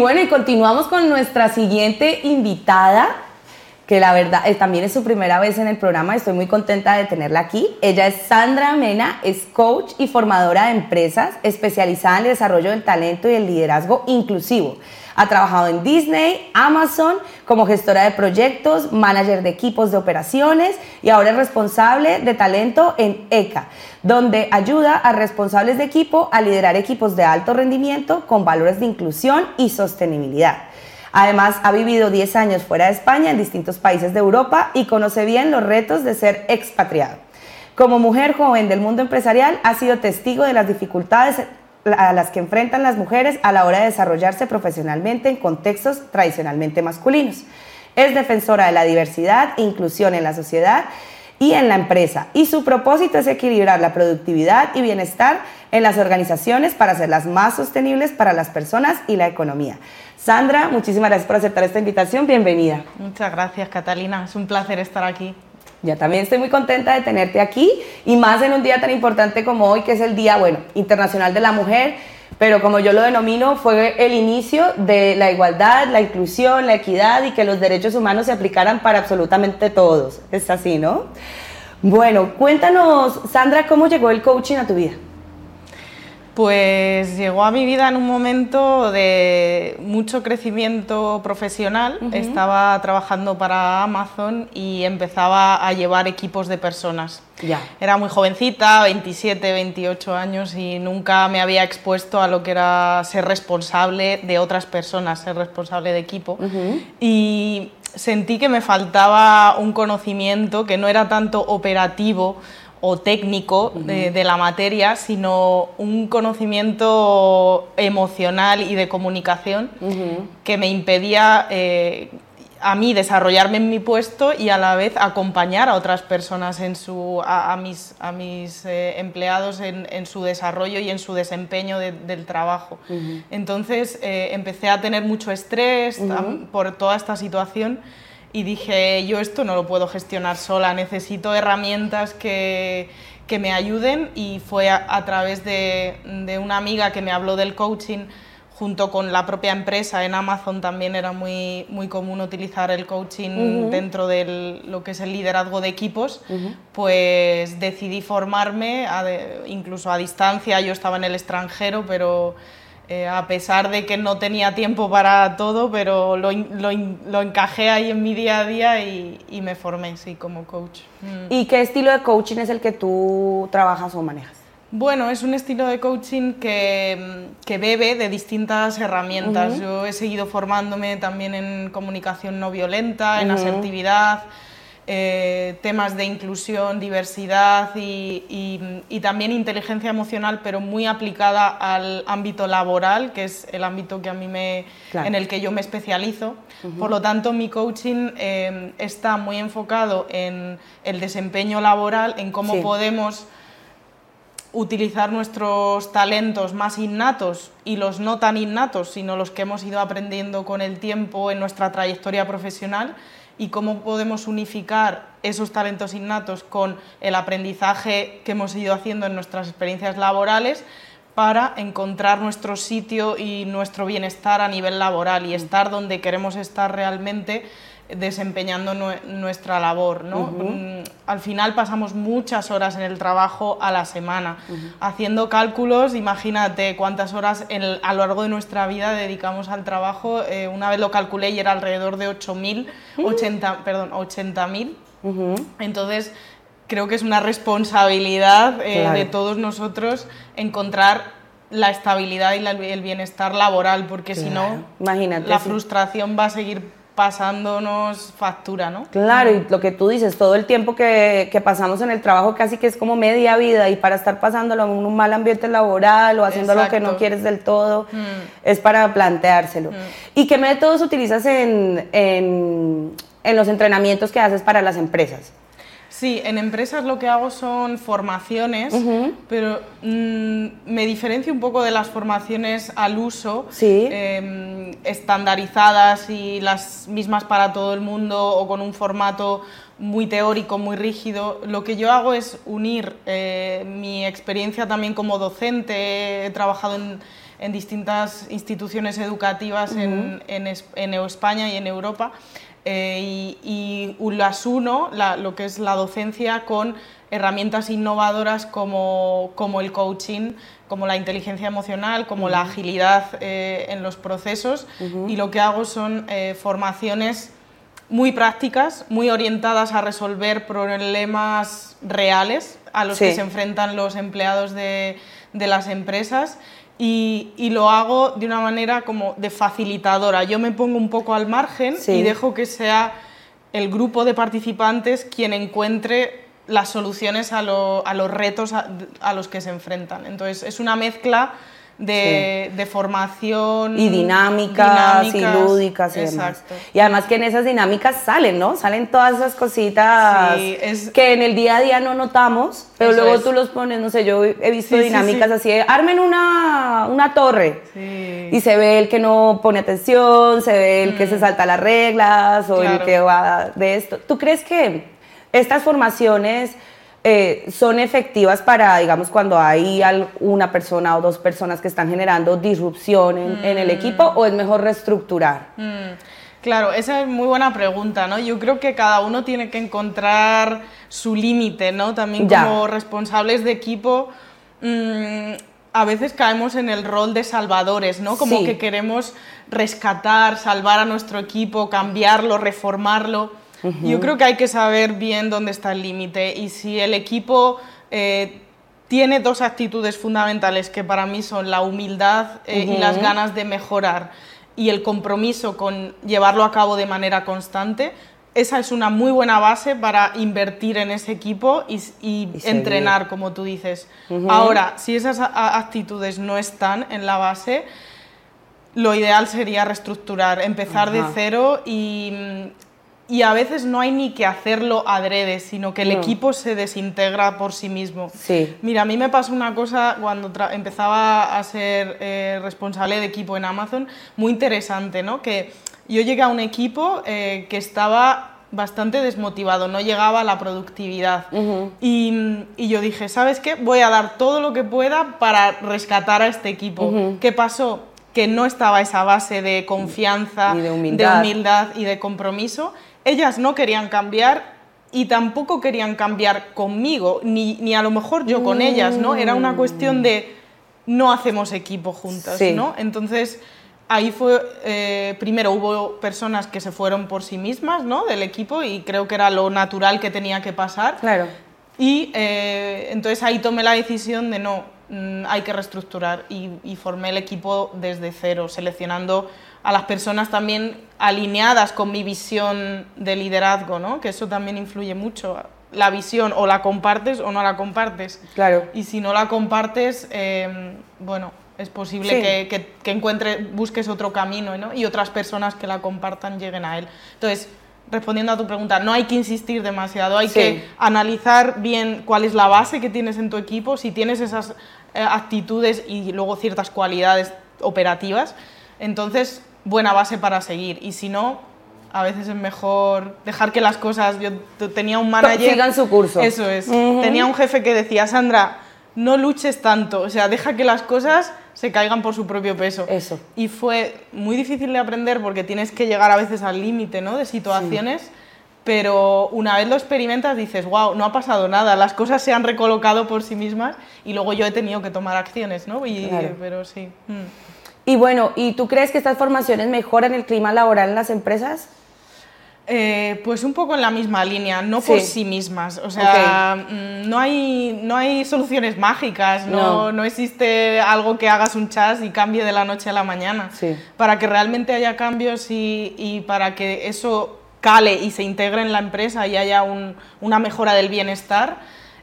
bueno, y continuamos con nuestra siguiente invitada, que la verdad eh, también es su primera vez en el programa, estoy muy contenta de tenerla aquí. Ella es Sandra Mena, es coach y formadora de empresas especializada en el desarrollo del talento y el liderazgo inclusivo. Ha trabajado en Disney, Amazon, como gestora de proyectos, manager de equipos de operaciones y ahora es responsable de talento en ECA, donde ayuda a responsables de equipo a liderar equipos de alto rendimiento con valores de inclusión y sostenibilidad. Además, ha vivido 10 años fuera de España en distintos países de Europa y conoce bien los retos de ser expatriado. Como mujer joven del mundo empresarial, ha sido testigo de las dificultades a las que enfrentan las mujeres a la hora de desarrollarse profesionalmente en contextos tradicionalmente masculinos. Es defensora de la diversidad e inclusión en la sociedad y en la empresa. Y su propósito es equilibrar la productividad y bienestar en las organizaciones para hacerlas más sostenibles para las personas y la economía. Sandra, muchísimas gracias por aceptar esta invitación. Bienvenida. Muchas gracias, Catalina. Es un placer estar aquí. Ya también estoy muy contenta de tenerte aquí y más en un día tan importante como hoy, que es el Día, bueno, Internacional de la Mujer, pero como yo lo denomino, fue el inicio de la igualdad, la inclusión, la equidad y que los derechos humanos se aplicaran para absolutamente todos. Es así, ¿no? Bueno, cuéntanos, Sandra, ¿cómo llegó el coaching a tu vida? Pues llegó a mi vida en un momento de mucho crecimiento profesional. Estaba trabajando para Amazon y empezaba a llevar equipos de personas. Ya. Era muy jovencita, 27, 28 años y nunca me había expuesto a lo que era ser responsable de otras personas, ser responsable de equipo. Y sentí que me faltaba un conocimiento que no era tanto operativo o técnico de, la materia, sino un conocimiento emocional y de comunicación que me impedía eh, a mí desarrollarme en mi puesto y a la vez acompañar a otras personas, en su, a, mis, a mis eh, empleados en, su desarrollo y en su desempeño del trabajo. Entonces eh, empecé a tener mucho estrés por toda esta situación y dije, yo esto no lo puedo gestionar sola, necesito herramientas que, que me ayuden. Y fue a, través de, de, una amiga que me habló del coaching junto con la propia empresa en Amazon también era muy, muy común utilizar el coaching dentro de lo que es el liderazgo de equipos, pues decidí formarme incluso a distancia, yo estaba en el extranjero, pero eh, a pesar de que no tenía tiempo para todo, pero lo, lo, lo encajé ahí en mi día a día y, y me formé, sí, como coach. Mm. ¿Y qué estilo de coaching es el que tú trabajas o manejas? Bueno, es un estilo de coaching que, que bebe de distintas herramientas. Yo he seguido formándome también en comunicación no violenta, en asertividad, eh, temas de inclusión, diversidad y, también inteligencia emocional, pero muy aplicada al ámbito laboral, que es el ámbito que a mí me, en el que yo me especializo. Por lo tanto, mi coaching eh, está muy enfocado en el desempeño laboral, en cómo podemos utilizar nuestros talentos más innatos y los no tan innatos, sino los que hemos ido aprendiendo con el tiempo en nuestra trayectoria profesional y cómo podemos unificar esos talentos innatos con el aprendizaje que hemos ido haciendo en nuestras experiencias laborales para encontrar nuestro sitio y nuestro bienestar a nivel laboral y estar donde queremos estar realmente desempeñando nuestra labor. ¿no? Mm, al final pasamos muchas horas en el trabajo a la semana, haciendo cálculos, imagínate cuántas horas a lo largo de nuestra vida dedicamos al trabajo, eh, una vez lo calculé y era alrededor de 8.000, 80, perdón, 80.000. Entonces, creo que es una responsabilidad eh, de todos nosotros encontrar la estabilidad y el bienestar laboral, porque si no, la frustración va a seguir pasándonos factura, ¿no? Claro, y lo que tú dices, todo el tiempo que, pasamos en el trabajo casi que es como media vida y para estar pasándolo en un mal ambiente laboral o haciendo lo que no quieres del todo, mm. es para planteárselo. Mm. ¿Y qué métodos utilizas en, en, en los entrenamientos que haces para las empresas? Sí, en empresas lo que hago son formaciones, pero mm, me diferencio un poco de las formaciones al uso, em, estandarizadas y las mismas para todo el mundo o con un formato muy teórico, muy rígido. Lo que yo hago es unir eh, mi experiencia también como docente, he trabajado en en distintas instituciones educativas en, en, España y en Europa. Eh, y, y, las uno, lo que es la docencia, con herramientas innovadoras como, como el coaching, como la inteligencia emocional, como la agilidad eh, en los procesos. Y lo que hago son eh, formaciones muy prácticas, muy orientadas a resolver problemas reales a los que se enfrentan los empleados de, de las empresas. Y, y, lo hago de una manera como de facilitadora. Yo me pongo un poco al margen y dejo que sea el grupo de participantes quien encuentre las soluciones a, los retos a, los que se enfrentan. Entonces, es una mezcla de, formación. Y dinámicas, y lúdicas y demás. Y además que en esas dinámicas salen, ¿no? Salen todas esas cositas que en el día a día no notamos, pero luego tú los pones, no sé, yo he visto dinámicas así de, armen una, una torre. Y se ve el que no pone atención, se ve el que se mm. salta las reglas o el que va de esto. ¿Tú crees que estas formaciones eh, son efectivas para, digamos, cuando hay una persona o dos personas que están generando disrupción en, el mm. equipo o es mejor reestructurar? Mm. Claro, esa es muy buena pregunta, ¿no? Yo creo que cada uno tiene que encontrar su límite, ¿no? También como responsables de equipo, mm, a veces caemos en el rol de salvadores, ¿no? Como que queremos rescatar, salvar a nuestro equipo, cambiarlo, reformarlo. Yo creo que hay que saber bien dónde está el límite y si el equipo eh, tiene dos actitudes fundamentales que para mí son la humildad eh, y las ganas de mejorar y el compromiso con llevarlo a cabo de manera constante, esa es una muy buena base para invertir en ese equipo y, entrenar, como tú dices. Ahora, si esas actitudes no están en la base, lo ideal sería reestructurar, empezar de cero y y a veces no hay ni que hacerlo adrede, sino que el equipo se desintegra por sí mismo. Sí. Mira, a mí me pasó una cosa cuando empezaba a ser eh, responsable de equipo en Amazon, muy interesante, ¿no? Que yo llegué a un equipo eh, que estaba bastante desmotivado, no llegaba a la productividad. y, y, yo dije, ¿sabes qué? Voy a dar todo lo que pueda para rescatar a este equipo. ¿Qué pasó? Que no estaba esa base de confianza, de humildad y de compromiso ellas no querían cambiar y tampoco querían cambiar conmigo, ni, ni a lo mejor yo con ellas, ¿no? Era una cuestión de no hacemos equipo juntas, ¿no? Entonces, ahí fue, eh, primero hubo personas que se fueron por sí mismas, ¿no? Del equipo y creo que era lo natural que tenía que pasar. Claro. Y eh, entonces ahí tomé la decisión de no, mm, hay que reestructurar y, y formé el equipo desde cero, seleccionando a las personas también alineadas con mi visión de liderazgo, ¿no? Que eso también influye mucho. La visión o la compartes o no la compartes. Claro. Y si no la compartes, em, bueno, es posible que, que, encuentre, busques otro camino, ¿no? Y otras personas que la compartan lleguen a él. Entonces, respondiendo a tu pregunta, no hay que insistir demasiado, hay que analizar bien cuál es la base que tienes en tu equipo, si tienes esas eh, actitudes y luego ciertas cualidades operativas, entonces buena base para seguir. Y si no, a veces es mejor dejar que las cosas. Yo tenía un manager. Sigan su curso. Eso es. Tenía un jefe que decía, Sandra, no luches tanto. O sea, deja que las cosas se caigan por su propio peso. Eso. Y fue muy difícil de aprender porque tienes que llegar a veces al límite ¿no? de situaciones. Pero una vez lo experimentas dices, wow, no ha pasado nada, las cosas se han recolocado por sí mismas y luego yo he tenido que tomar acciones, ¿no? Y, Pero sí. Mm. Y bueno, ¿y tú crees que estas formaciones mejoran el clima laboral en las empresas? Eh, pues un poco en la misma línea, no por sí mismas. O sea, mm, no, hay, no hay soluciones mágicas, no, no. existe algo que hagas un chas y cambie de la noche a la mañana. Para que realmente haya cambios y, y, para que eso cale y se integre en la empresa y haya un, una mejora del bienestar,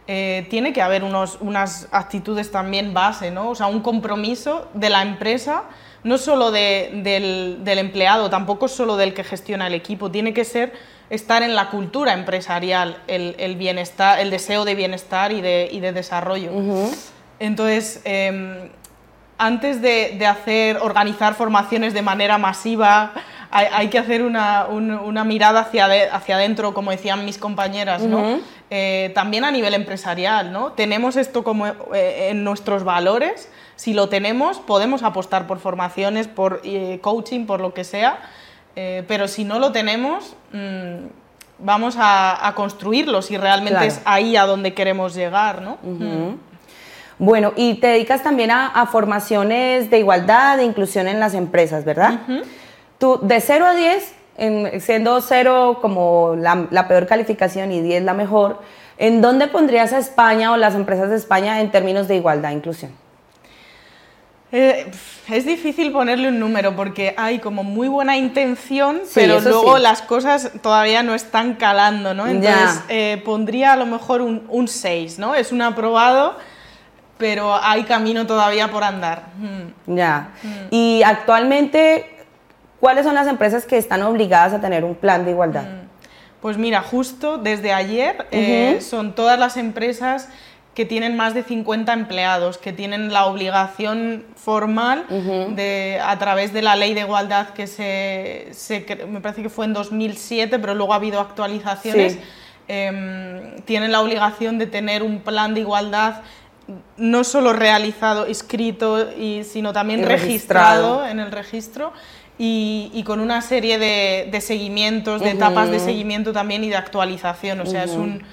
eh, tiene que haber unos, unas actitudes también base, ¿no? O sea, un compromiso de la empresa, no solo del, del, empleado, tampoco solo del que gestiona el equipo, tiene que ser estar en la cultura empresarial, el, el bienestar, el deseo de bienestar y de, y de desarrollo. Entonces, em, antes de, de, hacer, organizar formaciones de manera masiva, hay, que hacer una, una mirada hacia, hacia adentro, como decían mis compañeras, ¿no? Eh, también a nivel empresarial, ¿no? Tenemos esto como eh, en nuestros valores, Si lo tenemos, podemos apostar por formaciones, por eh, coaching, por lo que sea, pero si no lo tenemos, mm, vamos a, construirlo si realmente es ahí a donde queremos llegar, ¿no? Bueno, y te dedicas también a, formaciones de igualdad, de inclusión en las empresas, ¿verdad? Tú, de 0 a 10, siendo 0 como la, peor calificación y 10 la mejor, ¿en dónde pondrías a España o las empresas de España en términos de igualdad e inclusión? Eh, es difícil ponerle un número porque hay como muy buena intención, pero luego las cosas todavía no están calando, ¿no? Entonces eh, pondría a lo mejor un, 6, ¿no? Es un aprobado, pero hay camino todavía por andar. Mm. Ya. Mm. Y actualmente, ¿cuáles son las empresas que están obligadas a tener un plan de igualdad? Mm. Pues mira, justo desde ayer eh, son todas las empresas que tienen más de 50 empleados, que tienen la obligación formal de, a través de la ley de igualdad que se, me parece que fue en 2007, pero luego ha habido actualizaciones, em, tienen la obligación de tener un plan de igualdad no solo realizado, escrito, y, sino también registrado. en el registro. Y, con una serie de, seguimientos, de etapas de seguimiento también y de actualización. O sea, es un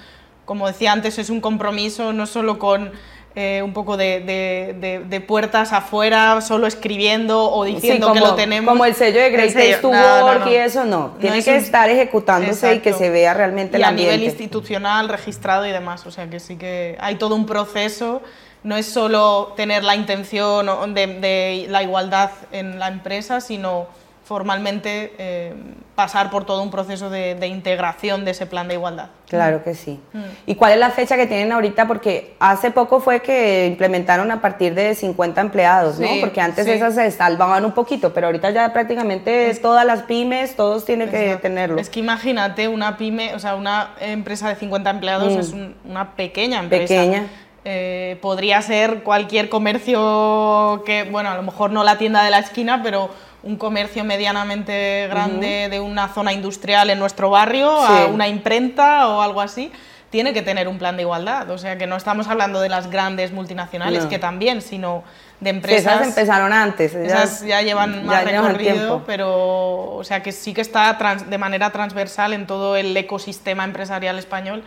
como decía antes, es un compromiso no solo con eh, un poco de, puertas afuera, solo escribiendo o diciendo que lo tenemos. Como el sello de Great Place to Work y eso, no. Tiene que estar ejecutándose y que se vea realmente y el a nivel institucional, registrado y demás. O sea que sí que hay todo un proceso. No es solo tener la intención de la igualdad en la empresa, sino formalmente eh, pasar por todo un proceso de, integración de ese plan de igualdad. Claro que sí. Mm. ¿Y cuál es la fecha que tienen ahorita? Porque hace poco fue que implementaron a partir de 50 empleados, ¿no? Porque antes esas se salvaban un poquito, pero ahorita ya prácticamente todas las pymes, todos tienen que tenerlo. Es que imagínate una pyme, o sea, una empresa de 50 empleados mm. es una pequeña empresa. Pequeña. Eh, podría ser cualquier comercio que, bueno, a lo mejor no la tienda de la esquina, pero un comercio medianamente grande de una zona industrial en nuestro barrio a una imprenta o algo así, tiene que tener un plan de igualdad. O sea, que no estamos hablando de las grandes multinacionales, que también, sino de empresas... esas empezaron antes. Esas ya llevan más recorrido, pero o sea, que sí que está de manera transversal en todo el ecosistema empresarial español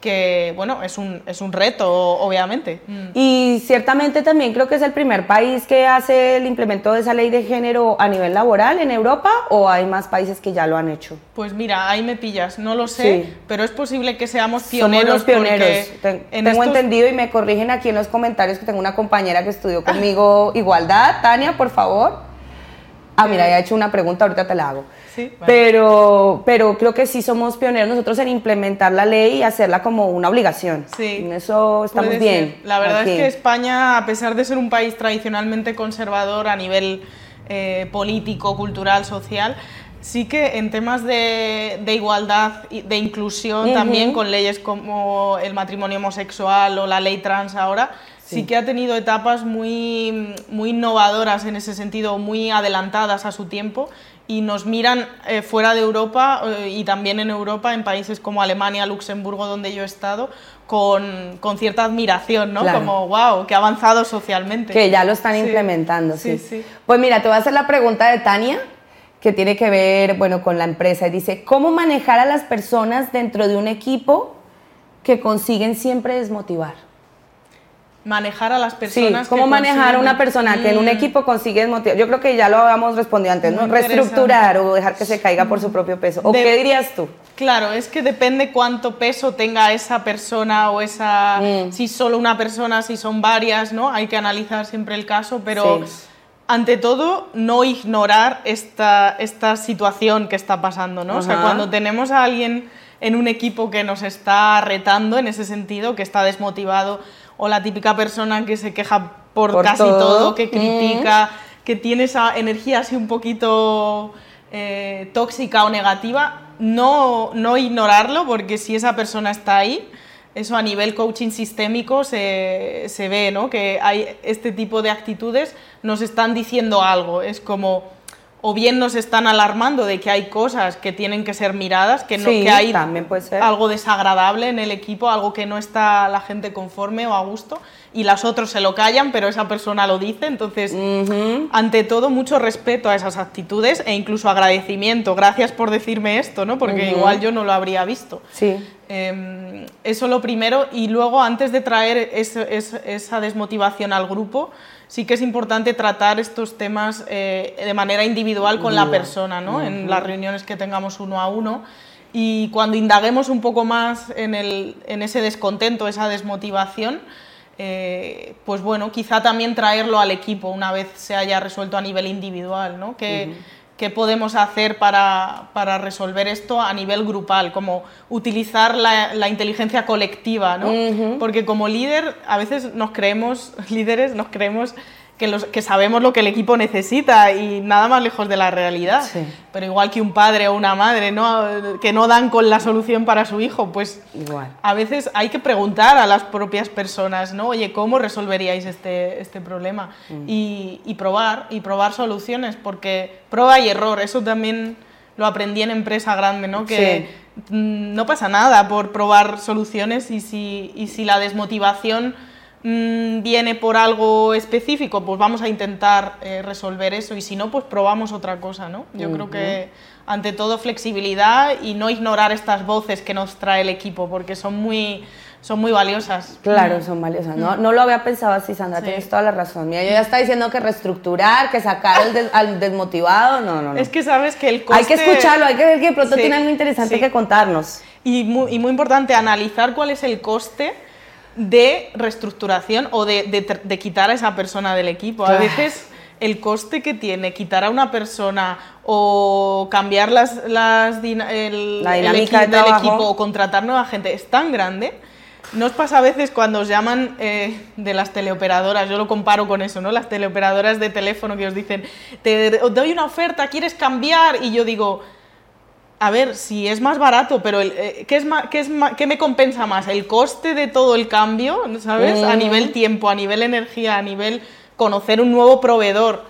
que bueno, es un, es un reto, obviamente. Mm. Y ciertamente también creo que es el primer país que hace el implemento de esa ley de género a nivel laboral en Europa o hay más países que ya lo han hecho. Pues mira, ahí me pillas, no lo sé, pero es posible que seamos pioneros. Somos los pioneros. tengo entendido y me corrigen aquí en los comentarios que tengo una compañera que estudió conmigo igualdad. Tania, por favor. Ah, mira, ya he hecho una pregunta, ahorita te la hago. Pero, pero creo que sí somos pioneros nosotros en implementar la ley y hacerla como una obligación. Sí. En eso estamos bien. La verdad es que España, a pesar de ser un país tradicionalmente conservador a nivel eh, político, cultural, social, sí que en temas de, igualdad, de inclusión también, con leyes como el matrimonio homosexual o la ley trans ahora, sí. que ha tenido etapas muy, muy innovadoras en ese sentido, muy adelantadas a su tiempo y nos miran eh, fuera de Europa eh, y también en Europa, en países como Alemania, Luxemburgo, donde yo he estado, con, con cierta admiración, ¿no? Como, wow, que ha avanzado socialmente. Que ya lo están implementando, sí. sí. Pues mira, te voy a hacer la pregunta de Tania, que tiene que ver, bueno, con la empresa. Y dice, ¿cómo manejar a las personas dentro de un equipo que consiguen siempre desmotivar? Manejar a las personas. Sí, cómo manejar a una persona que en un mm. equipo consigue motivar. Yo creo que ya lo habíamos respondido antes, ¿no? Reestructurar o dejar que se caiga por su propio peso. ¿O qué dirías tú? Claro, es que depende cuánto peso tenga esa persona o esa. Mm. Si solo una persona, si son varias, ¿no? Hay que analizar siempre el caso, pero. Ante todo, no ignorar esta, esta situación que está pasando, ¿no? O sea, cuando tenemos a alguien en un equipo que nos está retando en ese sentido, que está desmotivado, o la típica persona que se queja por, casi todo. que critica, que tiene esa energía así un poquito eh, tóxica o negativa, no, no ignorarlo, porque si esa persona está ahí, eso a nivel coaching sistémico se, se, ve, ¿no? Que hay este tipo de actitudes nos están diciendo algo. Es como, o bien nos están alarmando de que hay cosas que tienen que ser miradas, que, no, Sí, que hay también puede ser. algo desagradable en el equipo, algo que no está la gente conforme o a gusto, y las otras se lo callan, pero esa persona lo dice. Entonces, ante todo, mucho respeto a esas actitudes e incluso agradecimiento. Gracias por decirme esto, ¿no? Porque igual yo no lo habría visto. Sí. Eh, eso lo primero y luego antes de traer esa desmotivación al grupo, sí que es importante tratar estos temas eh, de manera individual con la persona, ¿no? En las reuniones que tengamos uno a uno y cuando indaguemos un poco más en, el- en ese descontento, esa desmotivación, eh, pues bueno, quizá también traerlo al equipo una vez se haya resuelto a nivel individual, ¿no? Que, ¿Qué podemos hacer para, para resolver esto a nivel grupal? Como utilizar la, la inteligencia colectiva, ¿no? Porque como líder, a veces nos creemos, líderes, nos creemos que, los, que sabemos lo que el equipo necesita y nada más lejos de la realidad. Sí. Pero igual que un padre o una madre, ¿no? Que no dan con la solución para su hijo, pues Igual. a veces hay que preguntar a las propias personas, ¿no? Oye, ¿cómo resolveríais este, este problema? Y, y probar, y probar soluciones, porque prueba y error, eso también lo aprendí en empresa grande, ¿no? Que mm, no pasa nada por probar soluciones y si, y si la desmotivación mm, viene por algo específico, pues vamos a intentar eh, resolver eso y si no, pues probamos otra cosa, ¿no? Yo creo que ante todo flexibilidad y no ignorar estas voces que nos trae el equipo porque son muy, son muy valiosas. Claro, son valiosas. No, no lo había pensado así, Sandra, Sí. tienes toda la razón. Mira, yo ya está diciendo que reestructurar, que sacar al, des- al desmotivado. No, no, no. Es que sabes que el coste... Hay que escucharlo, hay que ver que de pronto Sí, tiene algo interesante sí. que contarnos. Y muy, y muy importante analizar cuál es el coste de reestructuración o de, de quitar a esa persona del equipo. A veces el coste que tiene quitar a una persona o cambiar las, las el, La el de del equipo o contratar nueva gente es tan grande. ¿No os pasa a veces cuando os llaman eh, de las teleoperadoras? Yo lo comparo con eso, ¿no? Las teleoperadoras de teléfono que os dicen, te doy una oferta, ¿quieres cambiar? Y yo digo, a ver, si es más barato, pero el, eh, ¿qué, es ma- qué, es qué me compensa más? ¿El coste de todo el cambio, ¿sabes? A Mm. nivel tiempo, a nivel energía, a nivel conocer un nuevo proveedor,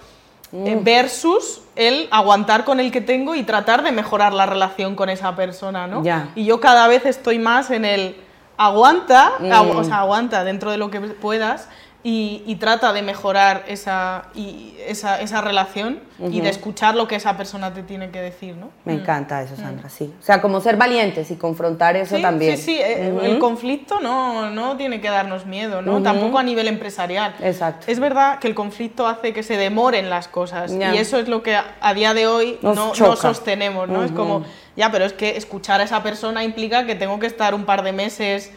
eh, Mm. versus el aguantar con el que tengo y tratar de mejorar la relación con esa persona, ¿no? Ya. Y yo cada vez estoy más en el aguanta, Mm. agu- o sea, aguanta dentro de lo que puedas y, y trata de mejorar esa, y esa, esa relación y de escuchar lo que esa persona te tiene que decir, ¿no? Me encanta eso, Sandra, sí. O sea, como ser valientes y confrontar eso Mm. Sí, también. sí, sí, eh, el conflicto no, no tiene que darnos miedo, ¿no? Tampoco a nivel empresarial. Exacto. Es verdad que el conflicto hace que se demoren las cosas Ya. y eso es lo que a, a día de hoy Nos no, no sostenemos, ¿no? Es como, ya, pero es que escuchar a esa persona implica que tengo que estar un par de meses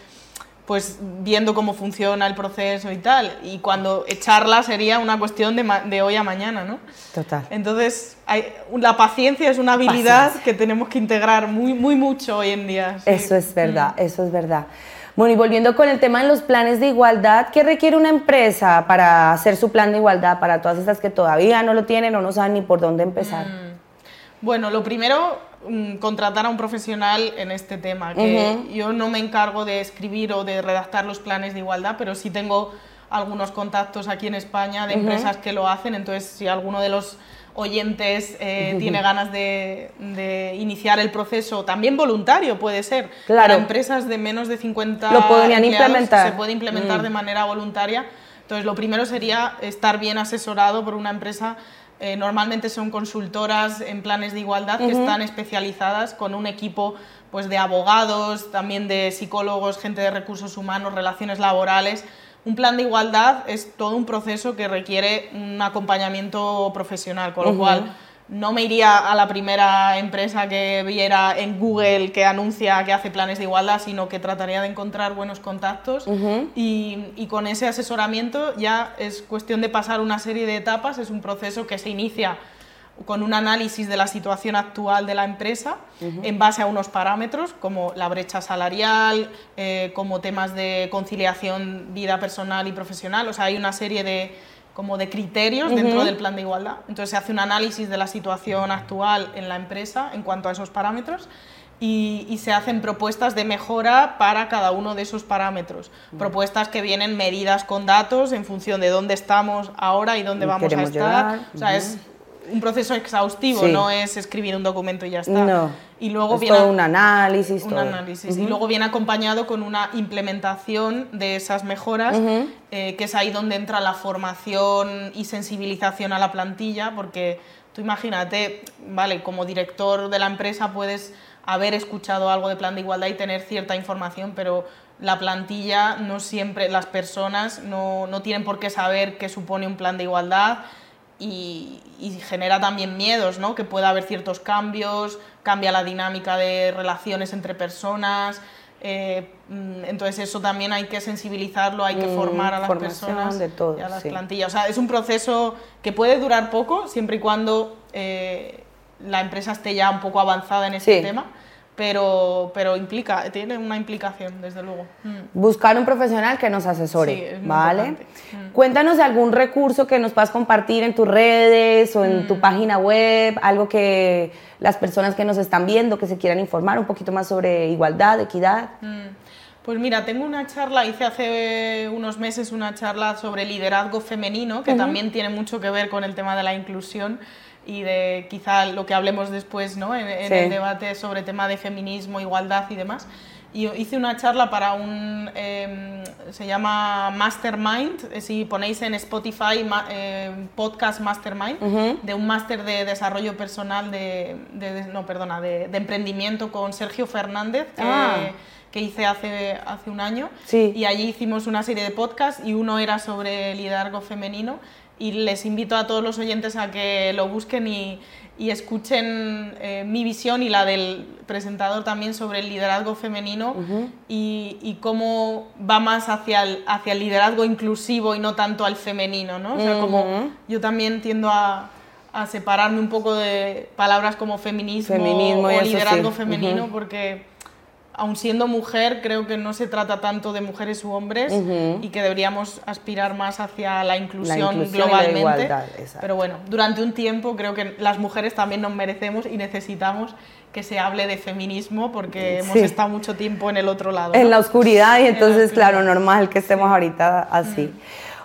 pues viendo cómo funciona el proceso y tal, y cuando echarla sería una cuestión de, hoy a mañana, ¿no? Total. Entonces, hay, la paciencia es una habilidad que tenemos que integrar muy, muy mucho hoy en día. sí. Eso es verdad, Mm. eso es verdad. Bueno, y volviendo con el tema de los planes de igualdad, ¿qué requiere una empresa para hacer su plan de igualdad para todas estas que todavía no lo tienen o no saben ni por dónde empezar? Mm. Bueno, lo primero, mm, contratar a un profesional en este tema, que yo no me encargo de escribir o de redactar los planes de igualdad, pero sí tengo algunos contactos aquí en España de empresas que lo hacen, entonces si alguno de los oyentes eh, tiene ganas de, de iniciar el proceso, también voluntario puede ser, Claro. para empresas de menos de 50 Lo podrían implementar. se puede implementar de manera voluntaria. Entonces, lo primero sería estar bien asesorado por una empresa. Eh, normalmente son consultoras en planes de igualdad que están especializadas con un equipo pues, de abogados, también de psicólogos, gente de recursos humanos, relaciones laborales. Un plan de igualdad es todo un proceso que requiere un acompañamiento profesional, con lo cual no me iría a la primera empresa que viera en Google que anuncia que hace planes de igualdad, sino que trataría de encontrar buenos contactos. Y, y con ese asesoramiento ya es cuestión de pasar una serie de etapas, es un proceso que se inicia con un análisis de la situación actual de la empresa en base a unos parámetros como la brecha salarial, eh, como temas de conciliación vida personal y profesional, o sea, hay una serie de como de criterios dentro del plan de igualdad. Entonces se hace un análisis de la situación actual en la empresa en cuanto a esos parámetros y, y se hacen propuestas de mejora para cada uno de esos parámetros. Propuestas que vienen medidas con datos en función de dónde estamos ahora y dónde vamos a estar. llegar. O sea, es un proceso exhaustivo, Sí. no es escribir un documento y ya está. No. Y luego es viene todo un análisis. un todo. análisis. Y luego viene acompañado con una implementación de esas mejoras, eh, que es ahí donde entra la formación y sensibilización a la plantilla, porque tú imagínate, vale, como director de la empresa puedes haber escuchado algo de plan de igualdad y tener cierta información, pero la plantilla no siempre, las personas no, no tienen por qué saber qué supone un plan de igualdad y, y genera también miedos, ¿no? Que pueda haber ciertos cambios, cambia la dinámica de relaciones entre personas. eh, mm, entonces eso también hay que sensibilizarlo, hay que Mm, formar a las formación personas de todo, y a las sí. plantillas. O sea, es un proceso que puede durar poco, siempre y cuando eh, la empresa esté ya un poco avanzada en este Sí. tema, pero, pero implica, tiene una implicación, desde luego. Mm. Buscar un profesional que nos asesore, Sí, es ¿vale? Mm. Cuéntanos de algún recurso que nos puedas compartir en tus redes o en Mm. tu página web, algo que las personas que nos están viendo, que se quieran informar un poquito más sobre igualdad, equidad. Pues mira, tengo una charla, hice hace unos meses una charla sobre liderazgo femenino, que también tiene mucho que ver con el tema de la inclusión y de quizá lo que hablemos después ¿no? en, en Sí. el debate sobre tema de feminismo, igualdad y demás. Y hice una charla para un, eh, se llama Mastermind, eh, si ponéis en Spotify ma- eh, podcast Mastermind, de un máster de desarrollo personal, de, de- de- no, perdona, de, de emprendimiento con Sergio Fernández, que, Ah. Que hice hace, hace un año. Sí. Y allí hicimos una serie de podcasts y uno era sobre liderazgo femenino. Y les invito a todos los oyentes a que lo busquen y, y escuchen eh, mi visión y la del presentador también sobre el liderazgo femenino y, y cómo va más hacia el, hacia el liderazgo inclusivo y no tanto al femenino. ¿no? O sea, como yo también tiendo a, a separarme un poco de palabras como feminismo, Feminismo o liderazgo sí. femenino Ujú. porque aun siendo mujer, creo que no se trata tanto de mujeres u hombres y que deberíamos aspirar más hacia la inclusión, inclusión y la globalmente. igualdad. Pero bueno, durante un tiempo creo que las mujeres también nos merecemos y necesitamos que se hable de feminismo porque hemos Sí. estado mucho tiempo en el otro lado. En la oscuridad y entonces, claro, normal que estemos ahorita así.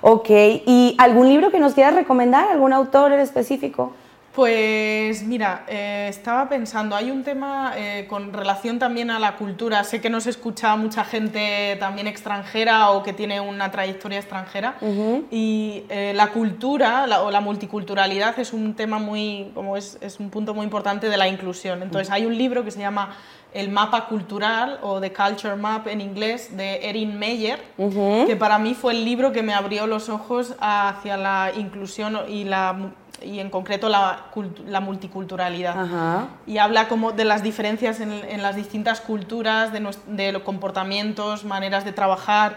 Ok, ¿y algún libro que nos quieras recomendar? ¿Algún autor en específico? Pues mira, eh, estaba pensando, hay un tema eh, con relación también a la cultura. Sé que nos escucha mucha gente también extranjera o que tiene una trayectoria extranjera. Y eh, la cultura la- o la multiculturalidad es un tema muy, como es, es un punto muy importante de la inclusión. Entonces hay un libro que se llama El mapa cultural o The Culture Map en inglés de Erin Meyer, que para mí fue el libro que me abrió los ojos hacia la inclusión y la y en concreto la, la multiculturalidad. Ajá. Y habla como de las diferencias en, en las distintas culturas, de, nos- de los comportamientos, maneras de trabajar,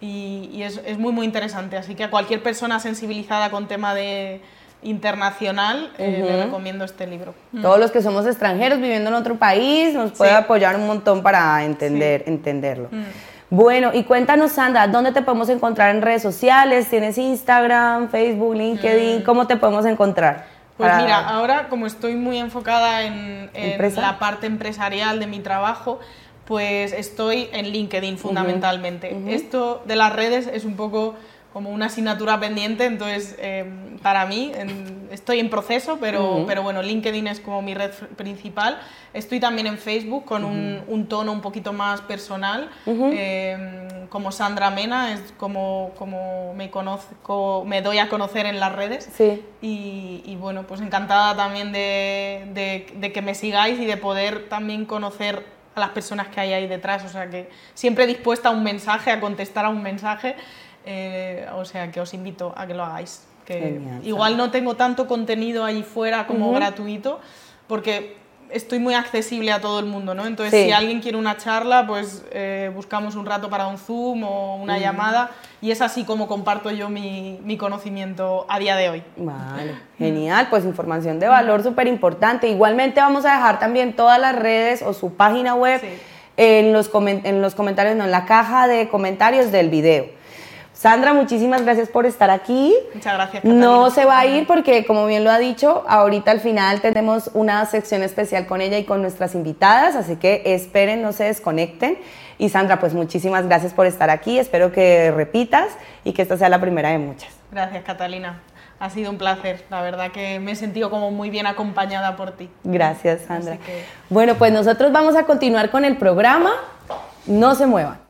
y, y es, es muy, muy interesante. Así que a cualquier persona sensibilizada con tema de internacional, eh, le recomiendo este libro. Todos los que somos extranjeros viviendo en otro país nos puede Sí. apoyar un montón para entender, entenderlo. Bueno, y cuéntanos, Sandra, ¿dónde te podemos encontrar en redes sociales? ¿Tienes Instagram, Facebook, LinkedIn? ¿Cómo te podemos encontrar? Pues mira, ahora como estoy muy enfocada en, la parte empresarial de mi trabajo, pues estoy en LinkedIn fundamentalmente. Esto de las redes es un poco como una asignatura pendiente, entonces eh, para mí en- estoy en proceso, pero, pero bueno, LinkedIn es como mi red principal. Estoy también en Facebook con un, un tono un poquito más personal, eh, como Sandra Mena, es como, como me, conozco, me doy a conocer en las redes. Sí. Y, y bueno, pues encantada también de, de- de que me sigáis y de poder también conocer a las personas que hay ahí detrás. O sea que siempre dispuesta a un mensaje, a contestar a un mensaje. Eh, o sea que os invito a que lo hagáis. Que Genial, igual no tengo tanto contenido ahí fuera como gratuito, porque estoy muy accesible a todo el mundo, ¿no? Entonces, Sí. si alguien quiere una charla, pues eh, buscamos un rato para un Zoom o una llamada y es así como comparto yo mi, mi conocimiento a día de hoy. Vale, genial, pues información de valor súper importante. Igualmente vamos a dejar también todas las redes o su página web Sí. en, los en los comentarios, no, en la caja de comentarios del video. Sandra, muchísimas gracias por estar aquí. Muchas gracias. No Catalina. se va a ir porque, como bien lo ha dicho, ahorita al final tenemos una sección especial con ella y con nuestras invitadas, así que esperen, no se desconecten. Y Sandra, pues muchísimas gracias por estar aquí, espero que repitas y que esta sea la primera de muchas. Gracias, Catalina. Ha sido un placer, la verdad que me he sentido como muy bien acompañada por ti. Gracias, Sandra. Bueno, pues nosotros vamos a continuar con el programa. No se muevan.